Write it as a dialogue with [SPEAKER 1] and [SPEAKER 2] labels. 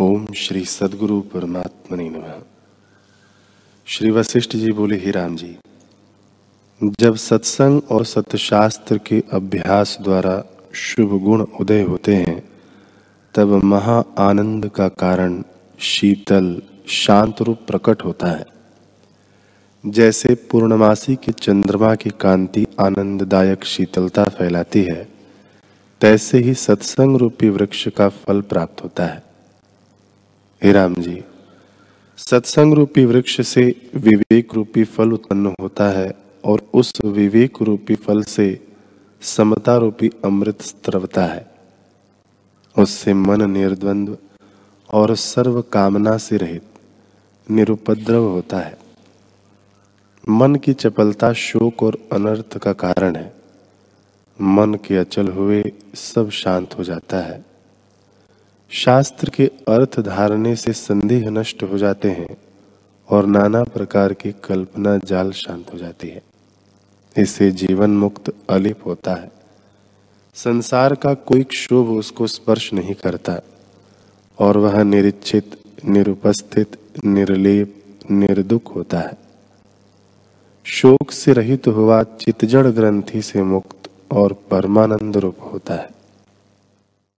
[SPEAKER 1] ओम श्री सदगुरु परमात्मने नमः। श्री वशिष्ठ जी बोले, ही राम जी, जब सत्संग और सत्यशास्त्र के अभ्यास द्वारा शुभ गुण उदय होते हैं, तब महा आनंद का कारण शीतल, शांत रूप प्रकट होता है। जैसे पूर्णमासी के चंद्रमा की कांति आनंददायक शीतलता फैलाती है, तैसे ही सत्संग रूपी वृक्ष का फल प्राप्त होता है। हे राम जी सत्संग रूपी वृक्ष से विवेक रूपी फल उत्पन्न होता है और उस विवेक रूपी फल से समता रूपी अमृत स्त्रवता है। उससे मन निर्द्वंद्व और सर्व कामना से रहित निरुपद्रव होता है। मन की चपलता शोक और अनर्थ का कारण है। मन के अचल हुए सब शांत हो जाता है। शास्त्र के अर्थ धारने से संदेह नष्ट हो जाते हैं और नाना प्रकार की कल्पना जाल शांत हो जाती है। इससे जीवन मुक्त अलिप होता है। संसार का कोई क्षोभ उसको स्पर्श नहीं करता और वह निरीक्षित, निरुपस्थित, निर्लेप, निर्दुख होता है। शोक से रहित हुआ चितजड़ ग्रंथि से मुक्त और परमानंद रूप होता है।